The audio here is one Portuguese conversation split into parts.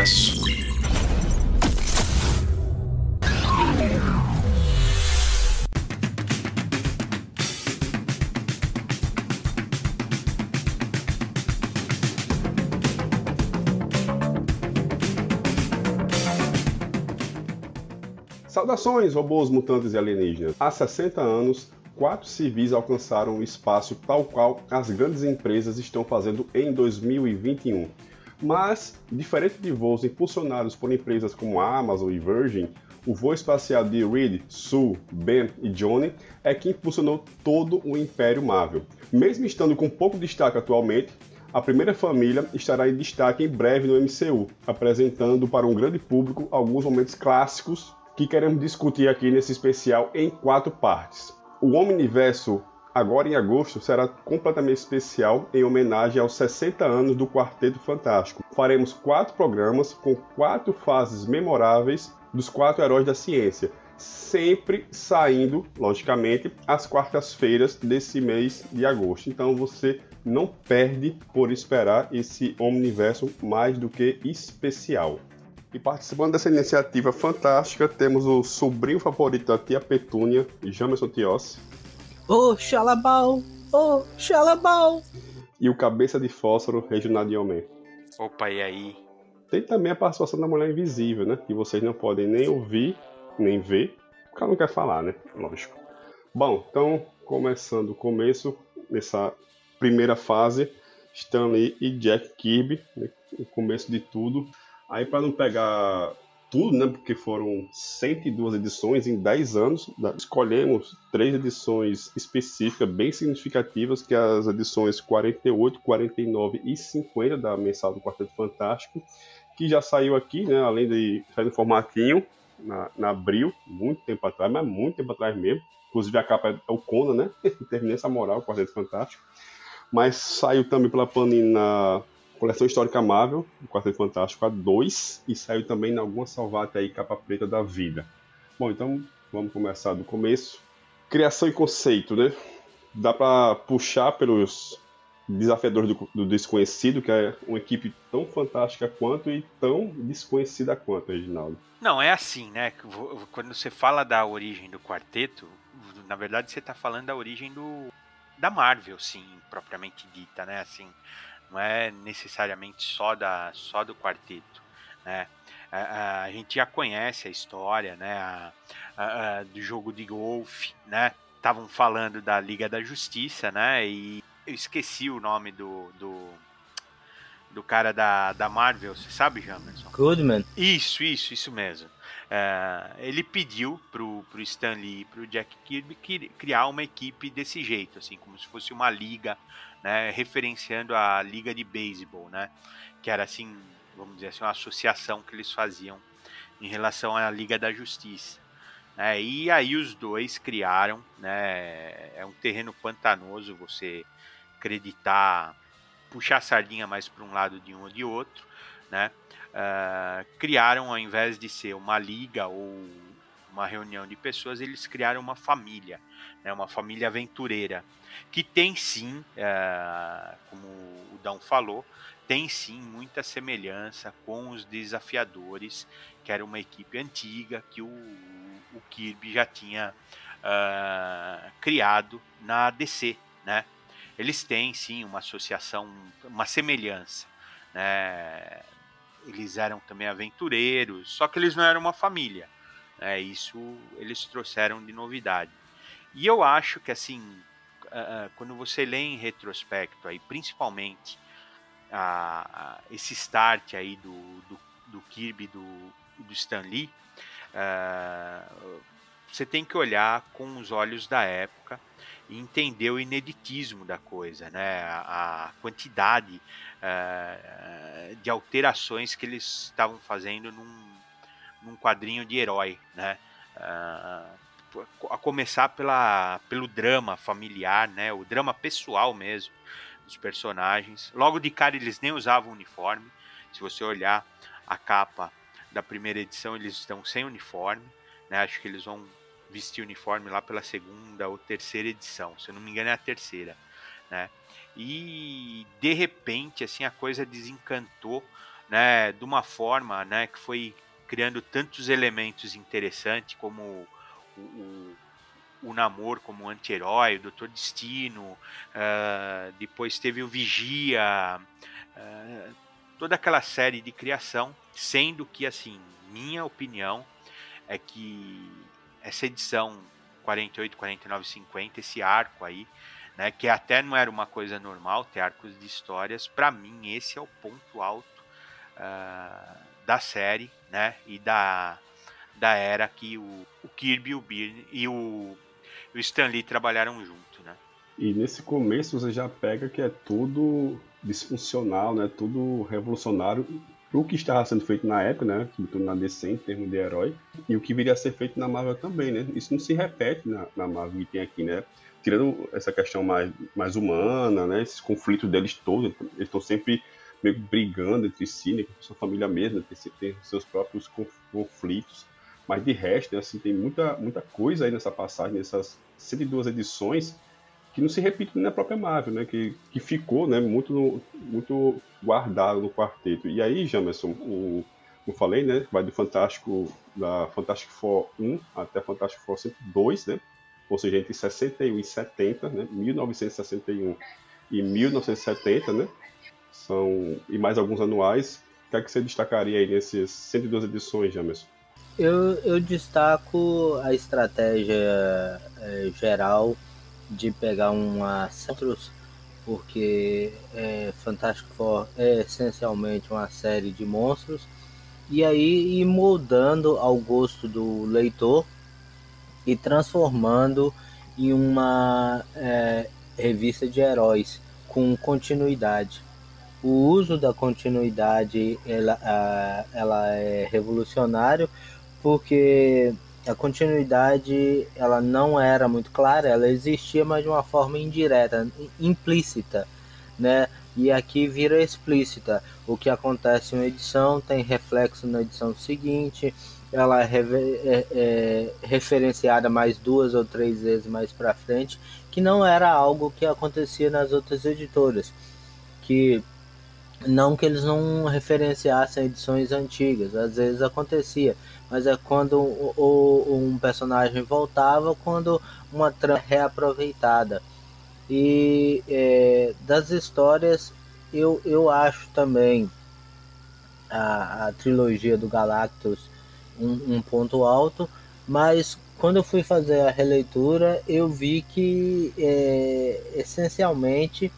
universo. Saudações, robôs mutantes e alienígenas. Há 60 anos, quatro civis alcançaram o espaço tal qual as grandes empresas estão fazendo em 2021. Mas, diferente de voos impulsionados por empresas como a Amazon e Virgin, o voo espacial de Reed, Sue, Ben e Johnny é que impulsionou todo o Império Marvel. Mesmo estando com pouco destaque atualmente, a primeira família estará em destaque em breve no MCU, apresentando para um grande público alguns momentos clássicos que queremos discutir aqui nesse especial em quatro partes. O Omniverso, agora em agosto, será completamente especial em homenagem aos 60 anos do Quarteto Fantástico. Faremos quatro programas com quatro fases memoráveis dos quatro heróis da ciência, sempre saindo, logicamente, às quartas-feiras desse mês de agosto. Então você não perde por esperar esse Omniverso mais do que especial. E participando dessa iniciativa fantástica, temos o sobrinho favorito da tia Petúnia, Jamerson Tiossi. Ô, oh, xalabau! Ô, oh, xalabau! E o cabeça de fósforo, Reginaldo Homem. Opa, e aí? Tem também a participação da Mulher Invisível, né? Que vocês não podem nem ouvir, nem ver, porque ela não quer falar, né? Lógico. Bom, então, começando o começo, nessa primeira fase, Stanley e Jack Kirby, né? o começo de tudo. Aí, para não pegar tudo, né, porque foram 102 edições em 10 anos, escolhemos três edições específicas, bem significativas, que é as edições 48, 49 e 50 da mensal do Quarteto Fantástico, que já saiu aqui, né, além de sair no formatinho, na, na Abril, muito tempo atrás, mas muito tempo atrás mesmo. Inclusive a capa é o Conan, né? Terminei essa moral, Quarteto Fantástico. Mas saiu também pela Panini na Coleção Histórica Marvel, o Quarteto Fantástico A2, e saiu também em alguma salvata aí, capa preta da vida. Bom, então vamos começar do começo. Criação e conceito, né? Dá para puxar pelos desafiadores do, do, desconhecido, que é uma equipe tão fantástica quanto e tão desconhecida quanto, Reginaldo. Não, é assim, né? Quando você fala da origem do quarteto, na verdade você está falando da origem do da Marvel, sim, propriamente dita, né? Assim, não é necessariamente só, da, só do quarteto. Né? A, a, gente já conhece a história né? A, a, do jogo de golfe, né? Estavam falando da Liga da Justiça, né? E eu esqueci o nome do, do, do cara da, da Marvel, você sabe, Jamerson? Goodman. Isso, isso, isso mesmo. É, ele pediu pro, pro Stan Lee e pro Jack Kirby criar uma equipe desse jeito, assim, como se fosse uma liga né, referenciando a liga de beisebol, né, que era assim, vamos dizer assim, uma associação que eles faziam em relação à Liga da Justiça. Né, e aí os dois criaram, né, é um terreno pantanoso você acreditar, puxar a sardinha mais para um lado de um ou de outro, né, uh, criaram ao invés de ser uma liga ou uma reunião de pessoas, eles criaram uma família, né, uma família aventureira, que tem sim, é, como o Dão falou, tem sim muita semelhança com os desafiadores, que era uma equipe antiga que o, o Kirby já tinha uh, criado na DC, né? Eles têm sim uma associação, uma semelhança, né? Eles eram também aventureiros, só que eles não eram uma família. Né? Isso eles trouxeram de novidade. E eu acho que assim uh, quando você lê em retrospecto aí, principalmente esse start aí do, do, do Kirby do, do Stan Lee, uh, você tem que olhar com os olhos da época e entender o ineditismo da coisa, né? A, a quantidade uh, de alterações que eles estavam fazendo num, num quadrinho de herói, né? Uh, a começar pela, pelo drama familiar, né? O drama pessoal mesmo dos personagens. Logo de cara eles nem usavam uniforme. Se você olhar a capa da primeira edição, eles estão sem uniforme, né? Acho que eles vão vestir uniforme lá pela segunda ou terceira edição. Se eu não me engano é a terceira, né? E de repente assim a coisa desencantou né, de uma forma, né, que foi criando tantos elementos interessantes como o, o, o Namor como anti-herói, o Doutor Destino, uh, depois teve o Vigia, uh, toda aquela série de criação, sendo que, assim, minha opinião é que essa edição 48, 49, 50, esse arco aí, né, que até não era uma coisa normal ter arcos de histórias, para mim esse é o ponto alto uh, da série, né, e da, da era que o, o Kirby, o Byrne e o, o Stan Lee trabalharam junto, né. E nesse começo você já pega que é tudo disfuncional, né, tudo revolucionário o que estava sendo feito na época, né, sobretudo na DC em termos de herói, e o que viria a ser feito na Marvel também, né. Isso não se repete na, na Marvel que tem aqui, né. Tirando essa questão mais, mais humana, né, esses conflitos deles todos, eles estão sempre brigando entre si, né, com sua família mesmo, tem, tem seus próprios conflitos, mas de resto, né, assim, tem muita, muita coisa aí nessa passagem, nessas 102 edições, que não se repite na própria Marvel, né? Que, que ficou né, muito, no, muito guardado no quarteto. E aí, Jamerson, o, como falei, né? Vai do Fantástico, da Fantástico Four 1 até Fantástico Four 102, né? Ou seja, entre 61 e 70, né? 1961 e 1970, né? São, e mais alguns anuais. O que é que você destacaria aí nessas 102 edições, Jamerson? Eu, eu destaco a estratégia é, geral de pegar uma Centros, porque é, Fantastic Four é essencialmente uma série de monstros, e aí ir moldando ao gosto do leitor e transformando em uma é, revista de heróis com continuidade. O uso da continuidade ela, ela é revolucionário porque a continuidade ela não era muito clara, ela existia, mas de uma forma indireta, implícita, né? E aqui vira explícita. O que acontece em uma edição tem reflexo na edição seguinte, ela é, é, é referenciada mais duas ou três vezes mais para frente, que não era algo que acontecia nas outras editoras, que não que eles não referenciassem edições antigas, às vezes acontecia, mas é quando o, o, um personagem voltava, quando uma trama reaproveitada. E é, das histórias, eu, eu acho também a, a trilogia do Galactus um, um ponto alto, mas quando eu fui fazer a releitura, eu vi que é, essencialmente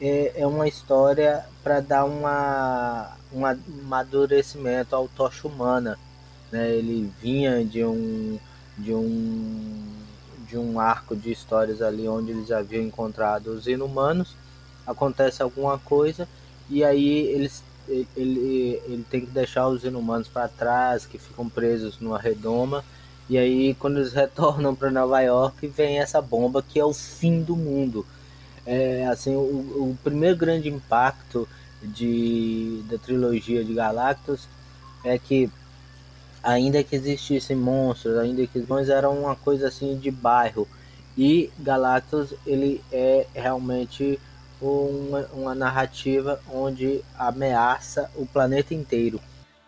é, é uma história para dar uma, um amadurecimento ao Tocha Humana né? Ele vinha de um de um de um arco de histórias ali onde eles haviam encontrado os inumanos. Acontece alguma coisa e aí eles ele, ele, ele tem que deixar os inumanos para trás, que ficam presos numa redoma. E aí, quando eles retornam para Nova York, vem essa bomba que é o fim do mundo. É, assim, o, o primeiro grande impacto de, da trilogia de Galactus é que ainda que existissem monstros, ainda que monstros eram uma coisa assim de bairro. E Galactus ele é realmente uma, uma narrativa onde ameaça o planeta inteiro.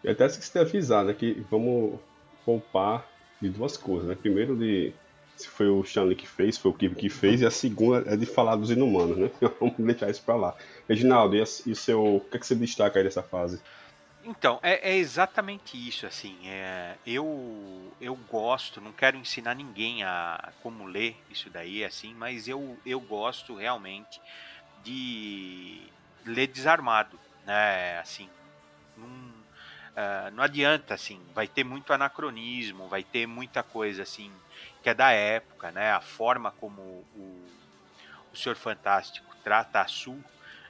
E até se avisar, né, que vamos poupar de duas coisas, né? Primeiro de se foi o Stanley que fez, foi o Kirby que fez, e a segunda é de falar dos inumanos, né? Vamos deixar isso pra lá. Reginaldo, e, o seu, o que, é que você destaca aí dessa fase? Então, é, é, exatamente isso, assim, é, eu, eu gosto, não quero ensinar ninguém a como ler isso daí, assim, mas eu, eu gosto realmente de ler desarmado, né, assim, uh, não adianta, assim, vai ter muito anacronismo, vai ter muita coisa, assim, que é da época, né, a forma como o, o Senhor Fantástico trata a Sul,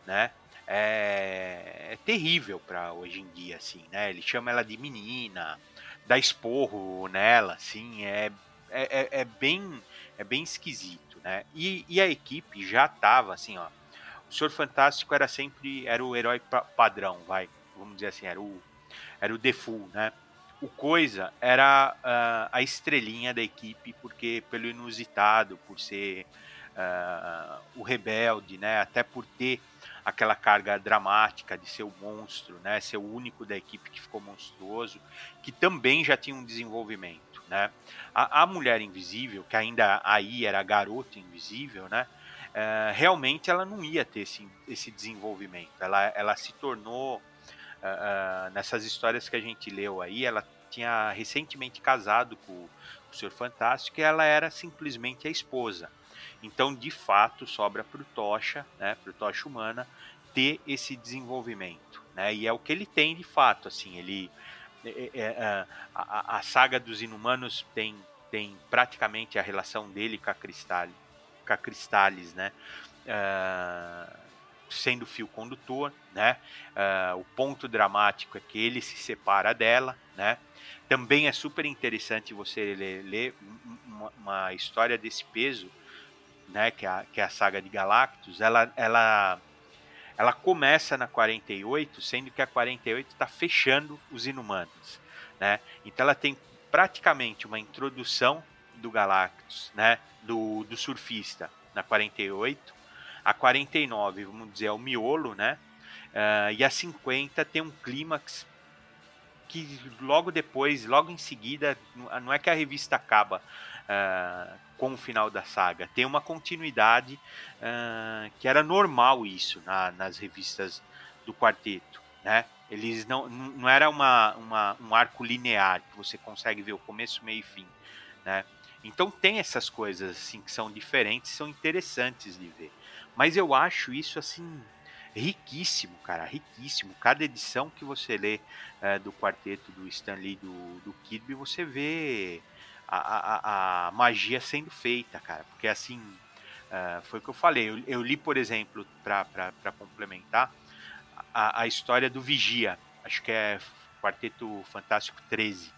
né, é, é terrível para hoje em dia, assim, né? Ele chama ela de menina, dá esporro nela, assim, é, é, é, é bem é bem esquisito, né? E, e a equipe já tava assim, ó. O Senhor Fantástico era sempre era o herói padrão, vai, vamos dizer assim, era o era o default, né? O Coisa era uh, a estrelinha da equipe porque pelo inusitado, por ser uh, o rebelde, né? Até por ter aquela carga dramática de ser o monstro, né? Ser o único da equipe que ficou monstruoso, que também já tinha um desenvolvimento, né? A, a mulher invisível, que ainda aí era a garota invisível, né? Uh, realmente ela não ia ter esse, esse desenvolvimento. Ela, ela se tornou uh, nessas histórias que a gente leu aí, ela tinha recentemente casado com, o Senhor Fantástico e ela era simplesmente a esposa. Então, de fato, sobra para o Tocha, né, para o Tocha Humana, ter esse desenvolvimento. Né? E é o que ele tem de fato. assim ele é, é, é a, a, saga dos Inumanos tem, tem praticamente a relação dele com a Cristales, com a Cristales né? Uh, sendo fio condutor, né? Uh, o ponto dramático é que ele se separa dela, né? Também é super interessante você ler, ler uma, uma, história desse peso, né? Que é a, que é a saga de Galactus. Ela, ela, ela começa na 48, sendo que a 48 está fechando os Inumanos, né? Então ela tem praticamente uma introdução do Galactus, né? Do, do surfista na 48 a 49, vamos dizer, é o miolo, né? Uh, e a 50 tem um clímax que logo depois, logo em seguida, não é que a revista acaba uh, com o final da saga, tem uma continuidade uh, que era normal isso na, nas revistas do quarteto, né? Eles não, não era uma, uma, um arco linear que você consegue ver o começo, meio e fim, né? Então tem essas coisas assim que são diferentes, são interessantes de ver. Mas eu acho isso assim riquíssimo, cara, riquíssimo. Cada edição que você lê é, do quarteto do Stanley do, do Kirby, você vê a, a, a magia sendo feita, cara. Porque assim, uh, foi o que eu falei. Eu, eu li, por exemplo, para complementar, a, a história do Vigia. Acho que é Quarteto Fantástico 13,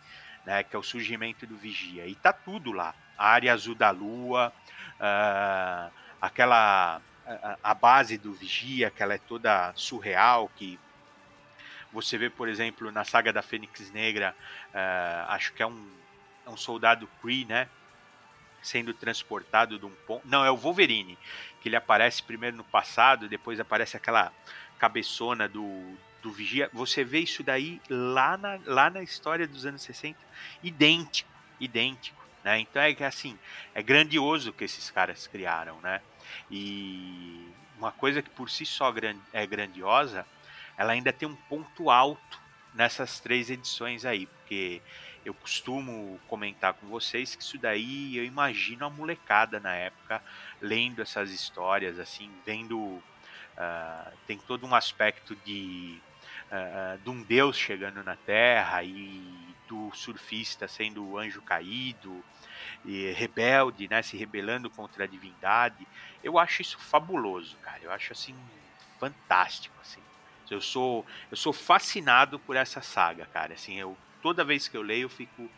né? Que é o surgimento do Vigia. E tá tudo lá. A área azul da lua, uh, aquela a, base do Vigia, que ela é toda surreal, que você vê, por exemplo, na saga da Fênix Negra, uh, acho que é um, é um soldado Kree, né? Sendo transportado de um ponto. Não, é o Wolverine, que ele aparece primeiro no passado, depois aparece aquela cabeçona do, do Vigia. Você vê isso daí lá na, lá na história dos anos 60, idêntico, idêntico. Né? Então é assim, é grandioso o que esses caras criaram, né? E uma coisa que por si só é grandiosa, ela ainda tem um ponto alto nessas três edições aí, porque eu costumo comentar com vocês que isso daí eu imagino a molecada na época lendo essas histórias, assim, vendo. Uh, tem todo um aspecto de, uh, de um deus chegando na Terra e do surfista sendo o anjo caído, rebelde, né, se rebelando contra a divindade. Eu acho isso fabuloso, cara. Eu acho assim fantástico, assim. Eu sou eu sou fascinado por essa saga, cara. Assim, eu toda vez que eu leio eu fico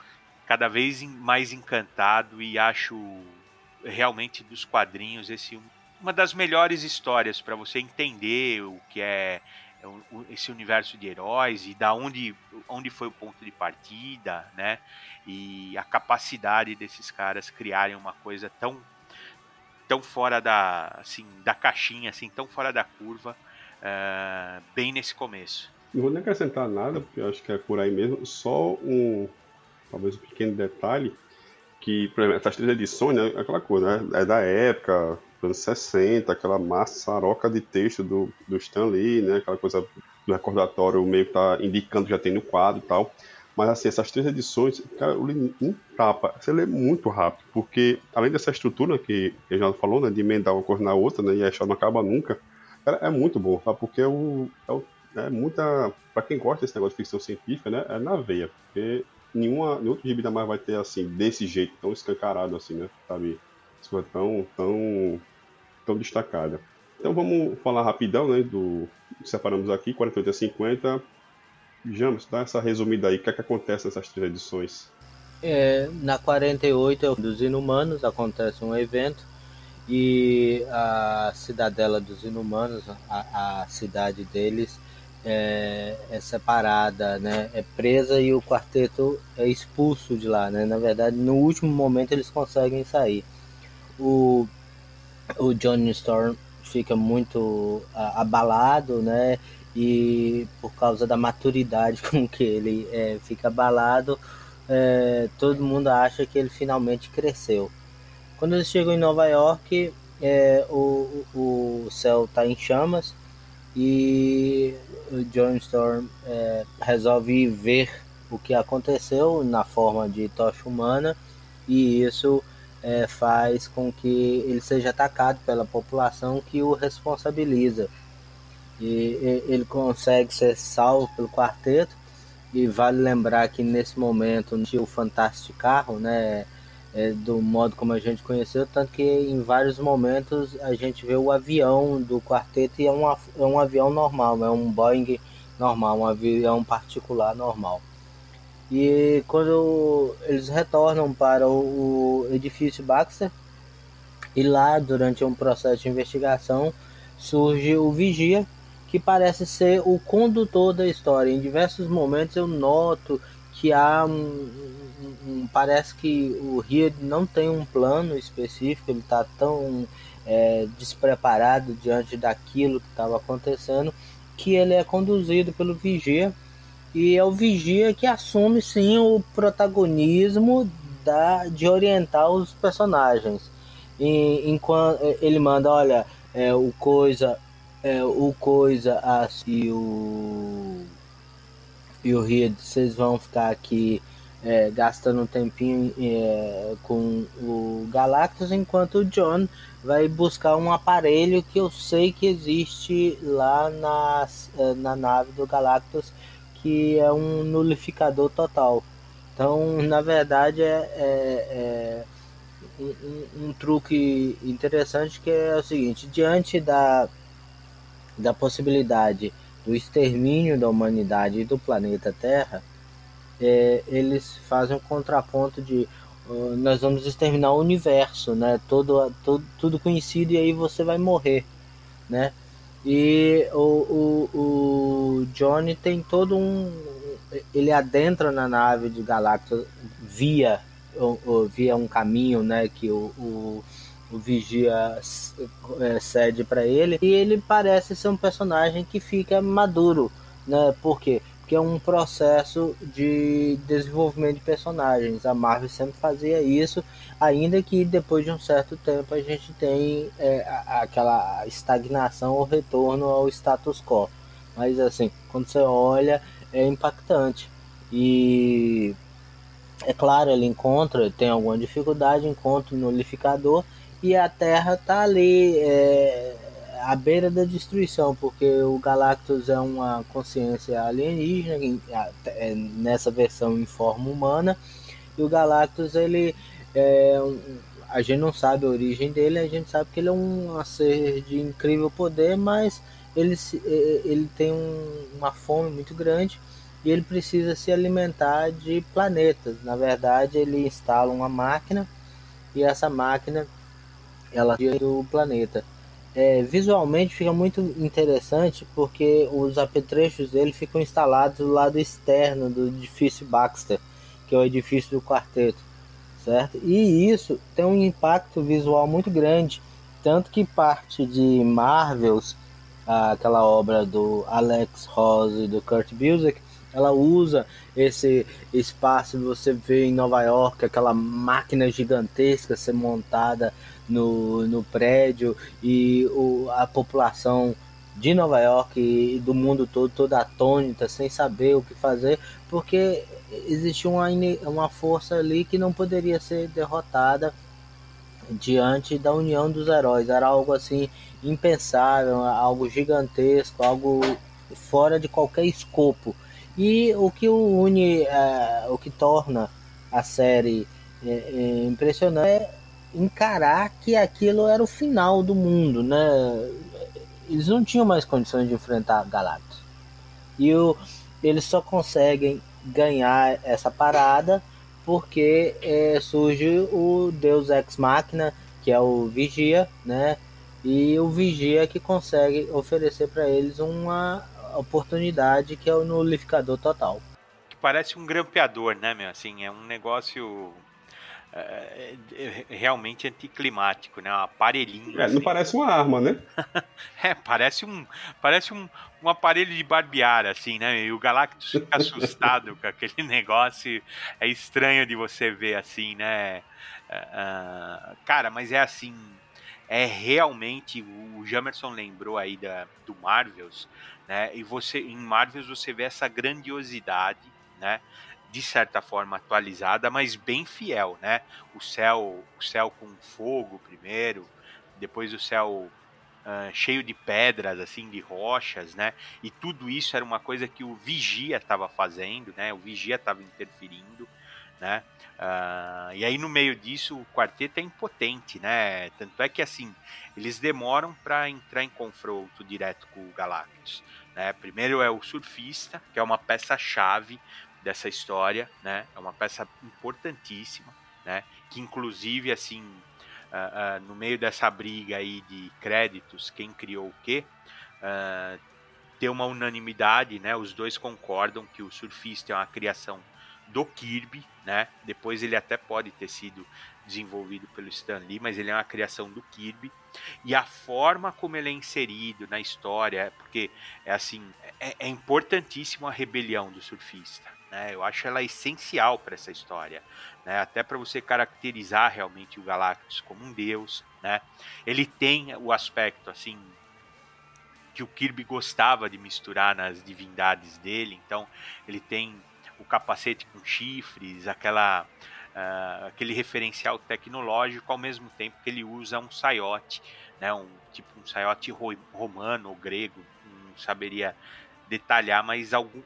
cada vez mais encantado e acho realmente dos quadrinhos esse uma das melhores histórias para você entender o que é esse universo de heróis e da onde, onde foi o ponto de partida, né? E a capacidade desses caras criarem uma coisa tão tão fora da assim da caixinha, assim tão fora da curva, uh, bem nesse começo. Não vou nem acrescentar nada, porque eu acho que é por aí mesmo. Só um talvez um pequeno detalhe que, por exemplo, essas três edições, né, aquela coisa, né, é da época, anos 60, aquela maçaroca de texto do, do Stan Lee, né? Aquela coisa do recordatório meio que tá indicando que já tem no quadro e tal. Mas assim, essas três edições, cara, eu li em tapa. Você lê muito rápido, porque além dessa estrutura que ele já falou, né? De emendar uma coisa na outra, né? E a história não acaba nunca. Cara, é muito bom, tá? Porque é, o, é, o, é muita. Pra quem gosta desse negócio de ficção científica, né? É na veia. Porque nenhuma, nenhum outro gibi da mais vai ter assim, desse jeito, tão escancarado assim, né? Sabe? Isso é tão, tão tão destacada. Então vamos falar rapidão, né, do separamos aqui, 48 a 50. James, dá essa resumida aí, o que é que acontece nessas três edições? É, na 48 é dos Inumanos, acontece um evento e a cidadela dos Inumanos, a, a cidade deles, é, é, separada, né? É presa e o quarteto é expulso de lá, né? Na verdade, no último momento eles conseguem sair. O o Johnny Storm fica muito abalado, né? E por causa da maturidade com que ele é, fica abalado, é, todo mundo acha que ele finalmente cresceu. Quando eles chegam em Nova York, é, o, o céu está em chamas e o John Storm é, resolve ver o que aconteceu na forma de tocha humana e isso é, faz com que ele seja atacado pela população que o responsabiliza. E, ele consegue ser salvo pelo quarteto e vale lembrar que nesse momento o Fantástico Carro, né? É, do modo como a gente conheceu, tanto que em vários momentos a gente vê o avião do quarteto e é um, é um avião normal, é um Boeing normal, um avião particular normal. E quando eles retornam para o edifício Baxter, e lá durante um processo de investigação surge o Vigia, que parece ser o condutor da história. Em diversos momentos eu noto que há um, um, parece que o Rio não tem um plano específico, ele está tão é, despreparado diante daquilo que estava acontecendo que ele é conduzido pelo Vigia e é o Vigia que assume sim o protagonismo da, de orientar os personagens. E, enquanto ele manda, olha, é, o coisa é, o Coisa e o e o Reed, vocês vão ficar aqui é, gastando um tempinho é, com o Galactus, enquanto o John vai buscar um aparelho que eu sei que existe lá na, é, na nave do Galactus, que é um nulificador total. Então, na verdade, é, é, é um, um, truque interessante que é o seguinte: diante da da possibilidade do extermínio da humanidade e do planeta Terra, é, eles fazem um contraponto de uh, nós vamos exterminar o universo, né? Todo, todo, tudo conhecido e aí você vai morrer, né? E o, o, o Johnny tem todo um. Ele adentra na nave de Galactus via, via um caminho, né? Que o, o o Vigia é, cede para ele e ele parece ser um personagem que fica maduro, né? Por quê? Porque é um processo de desenvolvimento de personagens. A Marvel sempre fazia isso, ainda que depois de um certo tempo a gente tem é, aquela estagnação ou retorno ao status quo. Mas assim, quando você olha, é impactante. E é claro, ele encontra, tem alguma dificuldade, encontra o nulificador e a Terra está ali é, à beira da destruição, porque o Galactus é uma consciência alienígena, é, nessa versão em forma humana, e o Galactus ele é a gente não sabe a origem dele, a gente sabe que ele é um ser de incrível poder, mas ele, ele tem um, uma fome muito grande e ele precisa se alimentar de planetas. Na verdade, ele instala uma máquina e essa máquina ela do planeta. É, visualmente fica muito interessante porque os apetrechos dele ficam instalados do lado externo do edifício Baxter, que é o edifício do quarteto, certo? E isso tem um impacto visual muito grande, tanto que parte de Marvels, aquela obra do Alex Ross e do Kurt Busiek, ela usa esse espaço que você vê em Nova York, aquela máquina gigantesca ser montada no, no prédio e o, a população de Nova York e do mundo todo toda atônita, sem saber o que fazer, porque existia uma, uma força ali que não poderia ser derrotada diante da união dos heróis. Era algo assim impensável, algo gigantesco, algo fora de qualquer escopo. E o que une, é, o que torna a série é, é, impressionante é encarar que aquilo era o final do mundo, né? Eles não tinham mais condições de enfrentar Galactus. E o, eles só conseguem ganhar essa parada porque é, surge o Deus Ex Machina, que é o Vigia, né? E o Vigia que consegue oferecer para eles uma oportunidade que é o nulificador total. Que parece um grampeador, né, meu? Assim, é um negócio é, é, realmente anticlimático, né? Um aparelhinho. É, assim. não parece uma arma, né? é, parece um, parece um, um aparelho de barbear, assim, né? E o Galactus fica assustado com aquele negócio. É estranho de você ver assim, né? Uh, cara, mas é assim. É realmente. O Jamerson lembrou aí da, do Marvels, né? E você, em Marvels, você vê essa grandiosidade, né? De certa forma atualizada, mas bem fiel, né? O céu, o céu com fogo primeiro, depois o céu uh, cheio de pedras, assim, de rochas, né? E tudo isso era uma coisa que o vigia estava fazendo, né? O vigia estava interferindo, né? Uh, e aí no meio disso o quarteto é impotente, né? Tanto é que assim eles demoram para entrar em confronto direto com o Galactus. Né? Primeiro é o surfista, que é uma peça chave dessa história, né? É uma peça importantíssima, né? Que inclusive assim uh, uh, no meio dessa briga aí de créditos, quem criou o quê? Uh, tem uma unanimidade, né? Os dois concordam que o surfista é uma criação do Kirby, né? Depois ele até pode ter sido desenvolvido pelo Stan Lee, mas ele é uma criação do Kirby. E a forma como ele é inserido na história, porque é assim, é, é importantíssimo a rebelião do surfista, né? Eu acho ela essencial para essa história, né? até para você caracterizar realmente o Galactus como um deus. Né? Ele tem o aspecto assim que o Kirby gostava de misturar nas divindades dele, então ele tem o capacete com chifres, aquela uh, aquele referencial tecnológico ao mesmo tempo que ele usa um saiote, né, um tipo um saiote romano ou grego, não saberia detalhar, mas algum,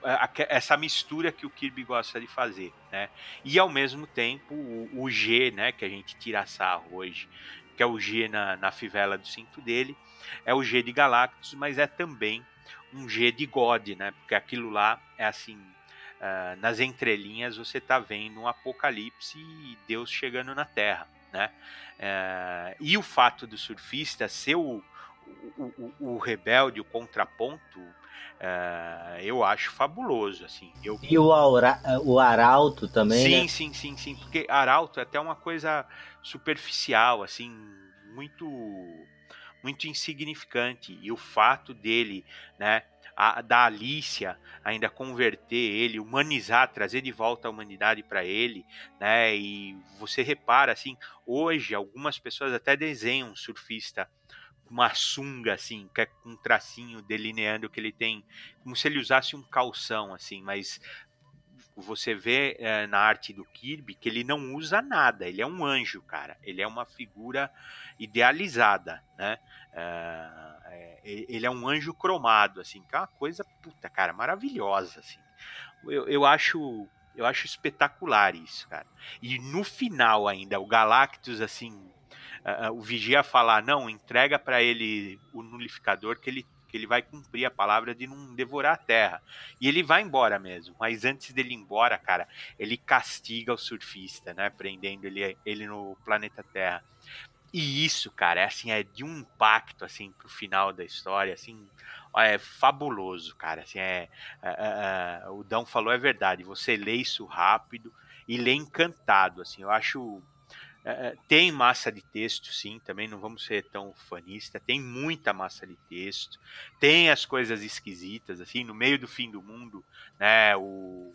essa mistura que o Kirby gosta de fazer, né? E ao mesmo tempo o, o G, né, que a gente tira sarro hoje, que é o G na, na fivela do cinto dele, é o G de Galactus, mas é também um G de God, né? Porque aquilo lá é assim, uh, nas entrelinhas você tá vendo um apocalipse e Deus chegando na Terra, né? Uh, e o fato do surfista ser o, o, o, o rebelde, o contraponto, Uh, eu acho fabuloso, assim. Eu... E o, Aura, o Arauto também, Sim, né? sim, sim, sim. Porque Arauto é até uma coisa superficial, assim, muito muito insignificante. E o fato dele, né, a, da Alicia ainda converter ele, humanizar, trazer de volta a humanidade para ele, né? E você repara assim, hoje algumas pessoas até desenham um surfista uma sunga, assim, é com um tracinho delineando que ele tem, como se ele usasse um calção, assim, mas você vê é, na arte do Kirby que ele não usa nada, ele é um anjo, cara, ele é uma figura idealizada, né? É, ele é um anjo cromado, assim, que é uma coisa, puta, cara, maravilhosa, assim. Eu, eu acho eu acho espetacular isso, cara. E no final ainda, o Galactus, assim, uh, o vigia falar, não, entrega para ele o nulificador que ele que ele vai cumprir a palavra de não devorar a terra. E ele vai embora mesmo. Mas antes dele ir embora, cara, ele castiga o surfista, né? Prendendo ele, ele no planeta Terra. E isso, cara, é assim, é de um impacto, assim, pro final da história, assim, é fabuloso, cara. Assim, é, é, é, é o Dão falou é verdade. Você lê isso rápido e lê encantado, assim. Eu acho é, é, tem massa de texto, sim, também não vamos ser tão fanista. Tem muita massa de texto, tem as coisas esquisitas, assim, no meio do fim do mundo, né? O,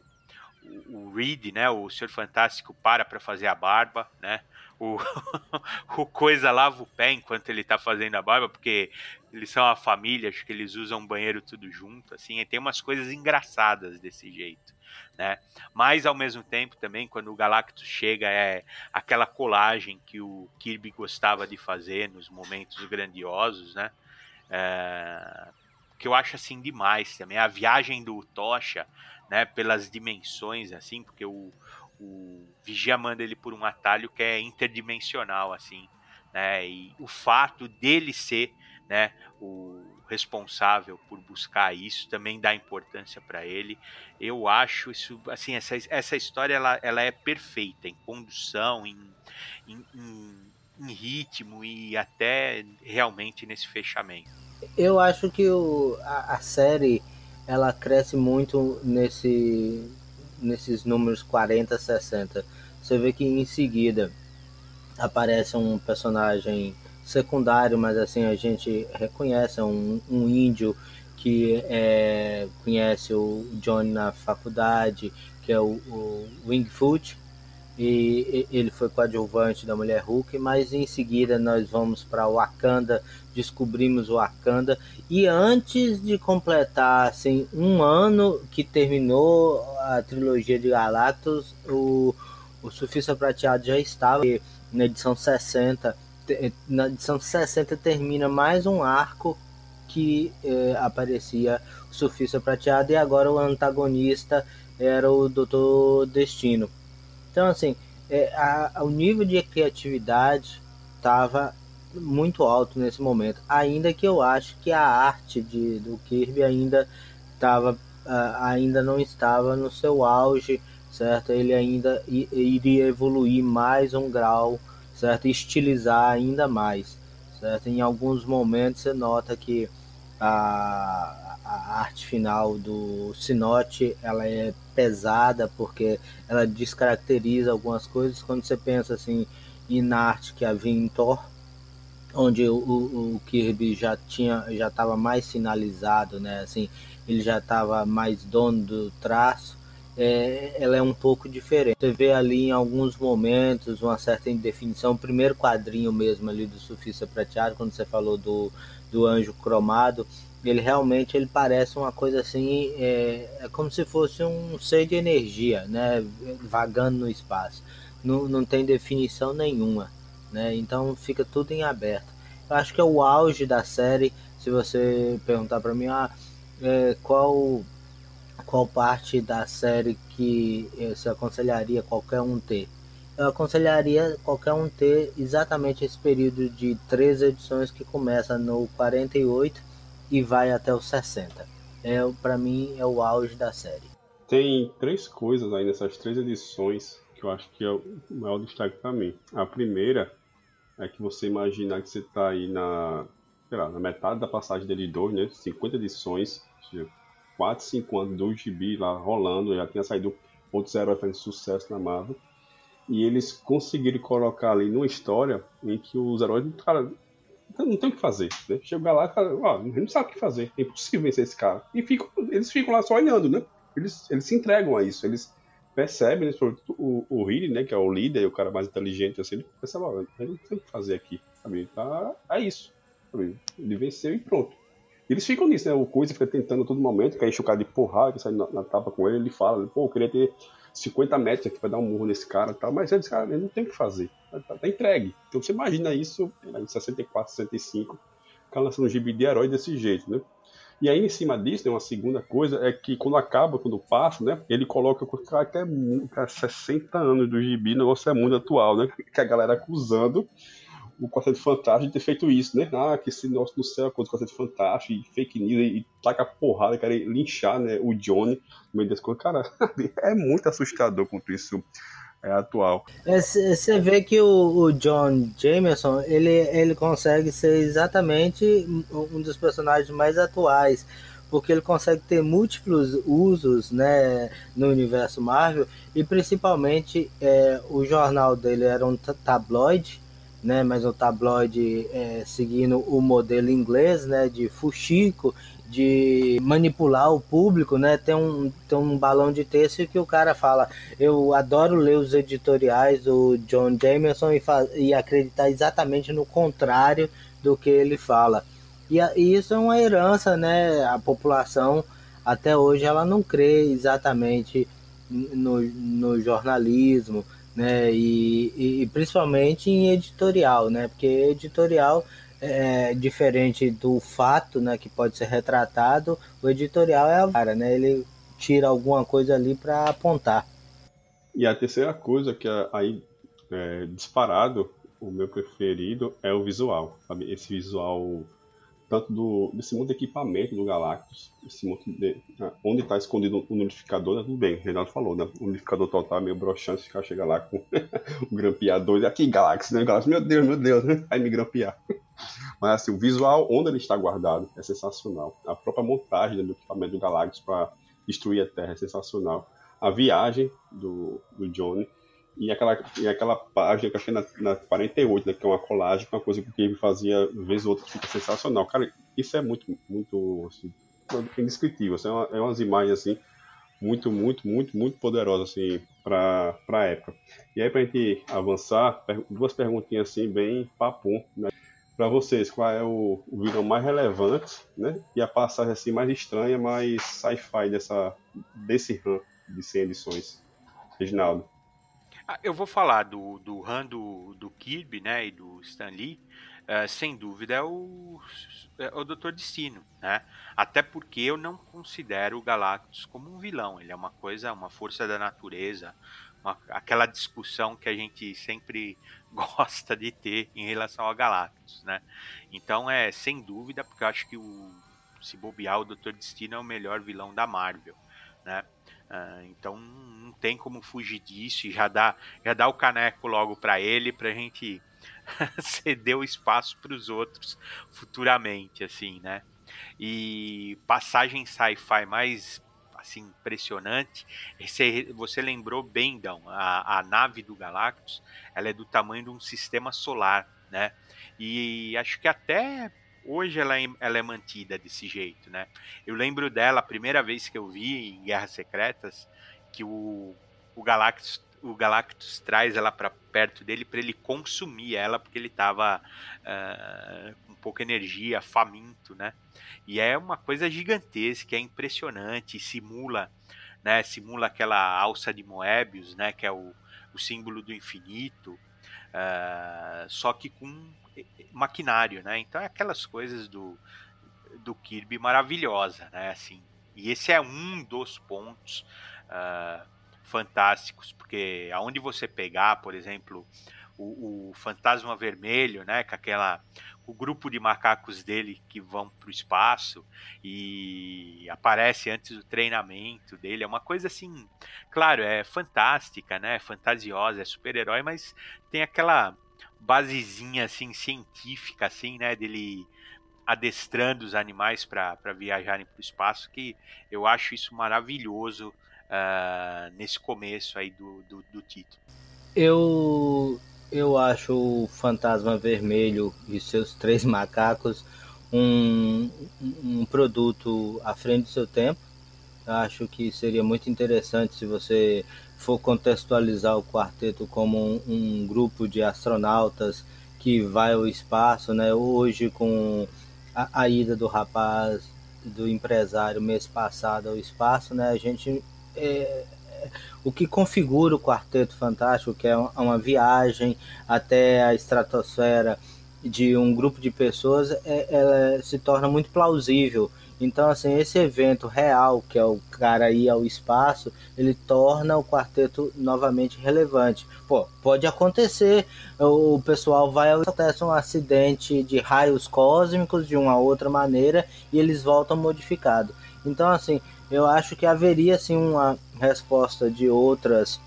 Reed, né? O Senhor Fantástico para para fazer a barba, né? O, o Coisa lava o pé enquanto ele tá fazendo a barba, porque eles são a família, acho que eles usam banheiro tudo junto, assim, e tem umas coisas engraçadas desse jeito né? Mas ao mesmo tempo também quando o Galactus chega é aquela colagem que o Kirby gostava de fazer nos momentos grandiosos, né? É, que eu acho assim demais também a viagem do Tocha, né? Pelas dimensões assim, porque o, o Vigia manda ele por um atalho que é interdimensional assim, né? E o fato dele ser, né? O responsável por buscar isso, também dá importância para ele. Eu acho isso, assim, essa, essa história ela, ela é perfeita em condução, em, em, em, em ritmo e até realmente nesse fechamento. Eu acho que o, a, a série ela cresce muito nesse, nesses números 40, 60. Você vê que em seguida aparece um personagem secundário, mas assim a gente reconhece, é um, um índio que é, conhece o Johnny na faculdade, que é o, o Wingfoot, e ele foi coadjuvante da Mulher Hulk, mas em seguida nós vamos para Wakanda, descobrimos Wakanda, e antes de completar assim, um ano que terminou a trilogia de Galactus, o, o Surfista Prateado já estava na edição 60, na edição 60 termina mais um arco que eh, aparecia o Surfista Prateado e agora o antagonista era o Doutor Destino. Então, assim, é, a, o nível de criatividade estava muito alto nesse momento. Ainda que eu acho que a arte de, do Kirby ainda estava uh, ainda não estava no seu auge, certo? Ele ainda iria evoluir mais um grau, certo? Estilizar ainda mais, certo? Em alguns momentos você nota que a, a arte final do Sinote ela é pesada porque ela descaracteriza algumas coisas quando você pensa assim em arte que havia em Thor onde o, o, Kirby já tinha já estava mais finalizado né assim ele já estava mais dono do traço é, ela é um pouco diferente. Você vê ali em alguns momentos uma certa indefinição. O primeiro quadrinho mesmo ali do Surfista Prateado, quando você falou do, do anjo cromado, ele realmente ele parece uma coisa assim, é, é como se fosse um ser de energia, né, vagando no espaço. Não, não tem definição nenhuma, né? Então fica tudo em aberto. Eu acho que é o auge da série. Se você perguntar para mim, ah, é, qual qual parte da série que você aconselharia qualquer um ter? Eu aconselharia qualquer um ter exatamente esse período de três edições que começa no 48 e vai até os 60. É, para mim é o auge da série. Tem três coisas aí nessas três edições que eu acho que é o maior destaque para mim. A primeira é que você imaginar que você está aí na, lá, na metade da passagem dele dois, né? 50 edições, 4, 5 anos do gibi lá rolando, já tinha saído outros heróis fazendo sucesso na Marvel. E eles conseguiram colocar ali numa história em que os heróis, cara, não tem o que fazer. Né? Chega lá, cara, ó, não sabe o que fazer, é impossível vencer esse cara. E ficam, eles ficam lá só olhando, né? Eles, eles se entregam a isso, eles percebem, né? o, o Hilly, né, que é o líder, o cara mais inteligente, assim, ele percebe, ó, não tem o que fazer aqui, sabe? Tá, é isso. Ele venceu e pronto. eles ficam nisso, né? O Coisa fica tentando a todo momento, quer cara de porrada, que sai na, na tapa com ele, ele fala, pô, eu queria ter 50 metros aqui para dar um murro nesse cara e tal, mas eles, cara, ele não tem o que fazer, tá, tá, entregue. Então você imagina isso em 64, 65, o cara lançando um gibi de herói desse jeito, né? E aí, em cima disso, né, uma segunda coisa é que quando acaba, quando passa, né, ele coloca cara que é muito, cara, 60 anos do gibi, negócio é muito atual, né? Que a galera acusando o Quarteto Fantástico de ter feito isso, né? Ah, que esse nosso no céu, coisa do Quarteto Fantástico, e fake news, e, e taca porrada, quer linchar né, o Johnny no meio das coisas. Cara, é muito assustador quanto isso é atual. Você é, vê que o, o, John Jameson, ele, ele consegue ser exatamente um dos personagens mais atuais, porque ele consegue ter múltiplos usos né, no universo Marvel, e principalmente é, o jornal dele era um tabloide, né, mas o tabloide é, seguindo o modelo inglês, né, de fuxico, de manipular o público, né? Tem um, tem um balão de texto que o cara fala, eu adoro ler os editoriais do John Jameson e, e acreditar exatamente no contrário do que ele fala. E, e isso é uma herança, né? A população até hoje ela não crê exatamente no, no jornalismo, né? E, e, e, principalmente em editorial, né? Porque editorial é diferente do fato, né? Que pode ser retratado. O editorial é a vara, né? Ele tira alguma coisa ali para apontar. E a terceira coisa que é aí é, disparado o meu preferido é o visual, sabe? Esse visual tanto do, desse monte de equipamento do Galactus, esse monte de, ah, onde está escondido o nulificador, né? tudo bem, o Renato falou, né? O nulificador total é meio broxante, se o cara chega lá com o grampeador, aqui Galactus, né? Galactus, meu Deus, meu Deus, né? Aí me grampear. Mas assim, o visual, onde ele está guardado, é sensacional. A própria montagem né, do equipamento do Galactus para destruir a Terra é sensacional. A viagem do, do Johnny e aquela, e aquela página que eu achei na, na 48, né, que é uma colagem, uma coisa que o Kirby fazia, vez ou outra, fica sensacional. Cara, isso é muito, muito, assim, indescritível. Assim, é, uma, é umas imagens, assim, muito, muito, muito, muito poderosas, assim, para a época. E aí, para a gente avançar, duas perguntinhas, assim, bem papum, né? Para vocês, qual é o, o vilão mais relevante, né? E a passagem, assim, mais estranha, mais sci-fi dessa, desse run de 100 edições? Reginaldo. Ah, eu vou falar do, do Han do, do Kirby, né, e do Stan Lee, uh, sem dúvida é o, é o Doutor Destino, né? Até porque eu não considero o Galactus como um vilão, ele é uma coisa, uma força da natureza, uma, aquela discussão que a gente sempre gosta de ter em relação ao Galactus, né? Então é sem dúvida, porque eu acho que o se bobear o Doutor Destino é o melhor vilão da Marvel, né? Uh, então não tem como fugir disso e já dá, já dá o caneco logo para ele para a gente ceder o espaço para os outros futuramente, assim, né? E passagem sci-fi mais assim impressionante. Você, você lembrou bem, Dão, a, a nave do Galactus, ela é do tamanho de um sistema solar, né? E acho que até hoje ela é, ela é mantida desse jeito, né? Eu lembro dela a primeira vez que eu vi em Guerras Secretas que o, o Galactus o Galactus traz ela para perto dele para ele consumir ela porque ele estava uh, com pouca energia, faminto, né? E é uma coisa gigantesca, é impressionante, simula, né? Simula aquela alça de Moebius, né? Que é o, o símbolo do infinito, uh, só que com maquinário, né? Então é aquelas coisas do, do Kirby maravilhosa, né? Assim, e esse é um dos pontos uh, fantásticos, porque aonde você pegar, por exemplo, o, o, fantasma vermelho, né, com aquela o grupo de macacos dele que vão para o espaço e aparece antes do treinamento dele, é uma coisa assim, claro, é fantástica, né, fantasiosa, é super-herói, mas tem aquela basezinha assim científica assim, né, dele adestrando os animais para viajarem para o espaço, que eu acho isso maravilhoso uh, nesse começo aí do, do, do título. Eu, eu acho o Fantasma Vermelho e seus três macacos um, um produto à frente do seu tempo. Acho que seria muito interessante se você for contextualizar o quarteto como um, um grupo de astronautas que vai ao espaço, né? Hoje com a, a, ida do rapaz, do empresário mês passado ao espaço, né? A gente é, o que configura o Quarteto Fantástico, que é uma viagem até a estratosfera de um grupo de pessoas, é, ela se torna muito plausível então, assim, esse evento real, que é o cara ir ao espaço, ele torna o quarteto novamente relevante. Pô, pode acontecer, o pessoal vai acontece um acidente de raios cósmicos de uma outra maneira e eles voltam modificados. Então, assim, eu acho que haveria assim uma resposta de outras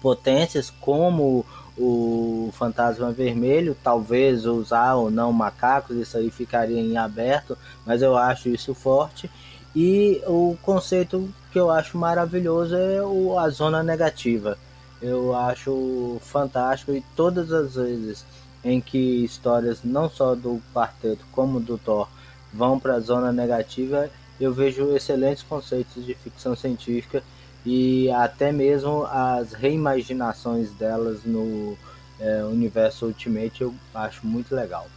potências como o Fantasma Vermelho, talvez usar ou não macacos, isso aí ficaria em aberto, mas eu acho isso forte. E o conceito que eu acho maravilhoso é o, a zona negativa. Eu acho fantástico e todas as vezes em que histórias não só do quarteto como do Thor vão para a zona negativa, eu vejo excelentes conceitos de ficção científica e até mesmo as reimaginações delas no é, universo Ultimate eu acho muito legal.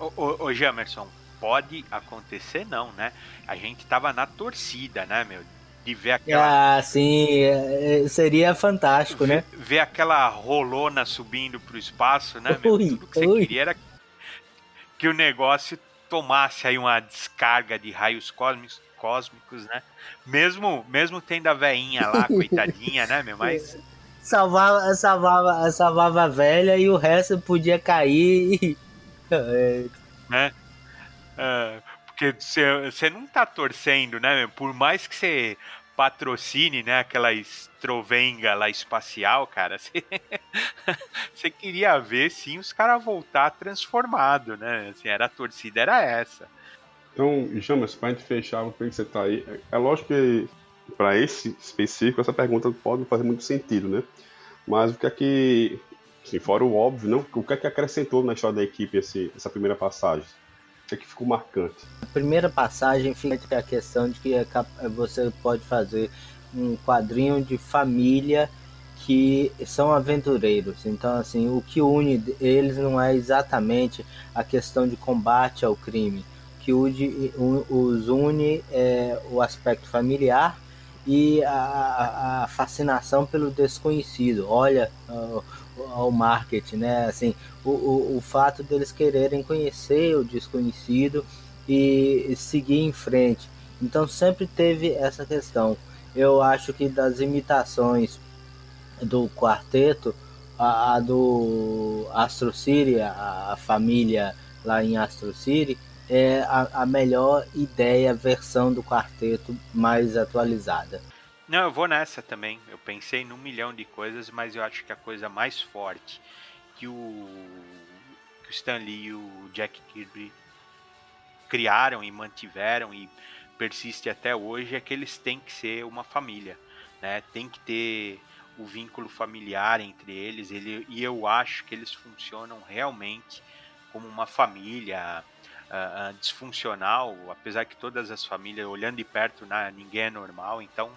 Ô, ô, ô Jamerson, pode acontecer não, né? A gente tava na torcida, né, meu? De ver aquela. Ah, sim, é, é, seria fantástico, ver, né? Ver aquela rolona subindo pro espaço, né, meu? Ui, Tudo que você ui. queria era que o negócio tomasse aí uma descarga de raios cósmicos cósmicos, né? Mesmo, mesmo tendo a veinha lá, coitadinha, né, meu? Mas. Salvava, salvava, salvava a velha e o resto podia cair. Né? É, porque você não tá torcendo, né, meu? Por mais que você patrocine, né, aquela estrovenga lá espacial, cara, você queria ver, sim, os caras voltar transformado, né? Assim, era a torcida, era essa. Então, Jamas, para a gente fechar, o que você está aí, é lógico que para esse específico, essa pergunta pode fazer muito sentido, né? Mas o que é que, assim, fora o óbvio, não, o que é que acrescentou na história da equipe esse, essa primeira passagem? O que é que ficou marcante? A primeira passagem fica a questão de que é você pode fazer um quadrinho de família que são aventureiros. Então, assim, o que une eles não é exatamente a questão de combate ao crime. Que os une é o aspecto familiar e a, a fascinação pelo desconhecido. Olha o marketing, né? Assim, o, o, o fato deles quererem conhecer o desconhecido e seguir em frente. Então sempre teve essa questão. Eu acho que das imitações do quarteto, a, a do Astro City, a, a, família lá em Astro City, é a, a melhor ideia, versão do quarteto mais atualizada. Não, eu vou nessa também. Eu pensei num milhão de coisas, mas eu acho que a coisa mais forte que o, que o Stan Lee e o Jack Kirby criaram e mantiveram e persiste até hoje é que eles têm que ser uma família, né? Tem que ter o vínculo familiar entre eles, ele, e eu acho que eles funcionam realmente como uma família uh, disfuncional, apesar que todas as famílias, olhando de perto, né, ninguém é normal, então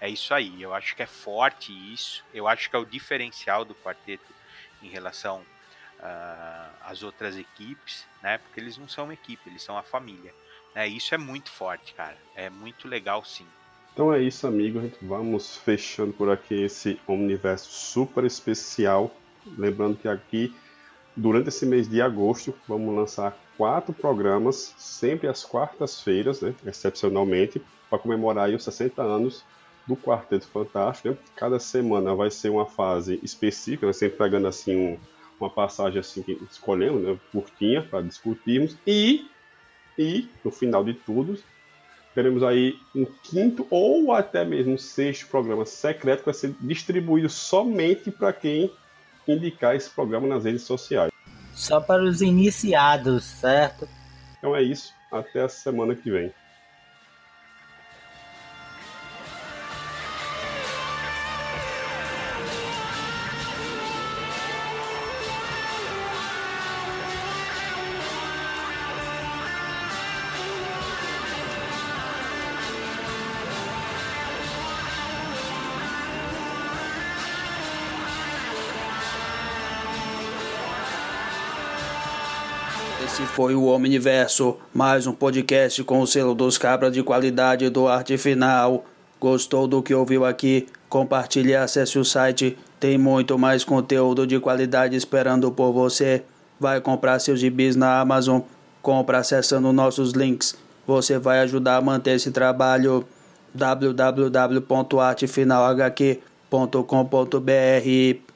é isso aí. Eu acho que é forte isso, eu acho que é o diferencial do quarteto em relação uh, às outras equipes, né, porque eles não são uma equipe, eles são a família. Né, isso é muito forte, cara, é muito legal sim. Então é isso, amigo. Vamos fechando por aqui esse universo super especial. Lembrando que aqui, durante esse mês de agosto, vamos lançar quatro programas, sempre às quartas-feiras, né, excepcionalmente, para comemorar os 60 anos do Quarteto Fantástico. Né? Cada semana vai ser uma fase específica, né? sempre pegando assim um, uma passagem assim que escolhemos, né, curtinha, para discutirmos. E, e, no final de tudo, teremos aí um quinto ou até mesmo um sexto programa secreto que vai ser distribuído somente para quem indicar esse programa nas redes sociais. Só para os iniciados, certo? Então é isso. Até a semana que vem. Foi o Omniverso, mais um podcast com o selo dos cabras de qualidade do arte final. Gostou do que ouviu aqui? Compartilhe e acesse o site. Tem muito mais conteúdo de qualidade esperando por você. Vai comprar seus gibis na Amazon. Compra acessando nossos links. Você vai ajudar a manter esse trabalho. www.artefinalhq.com.br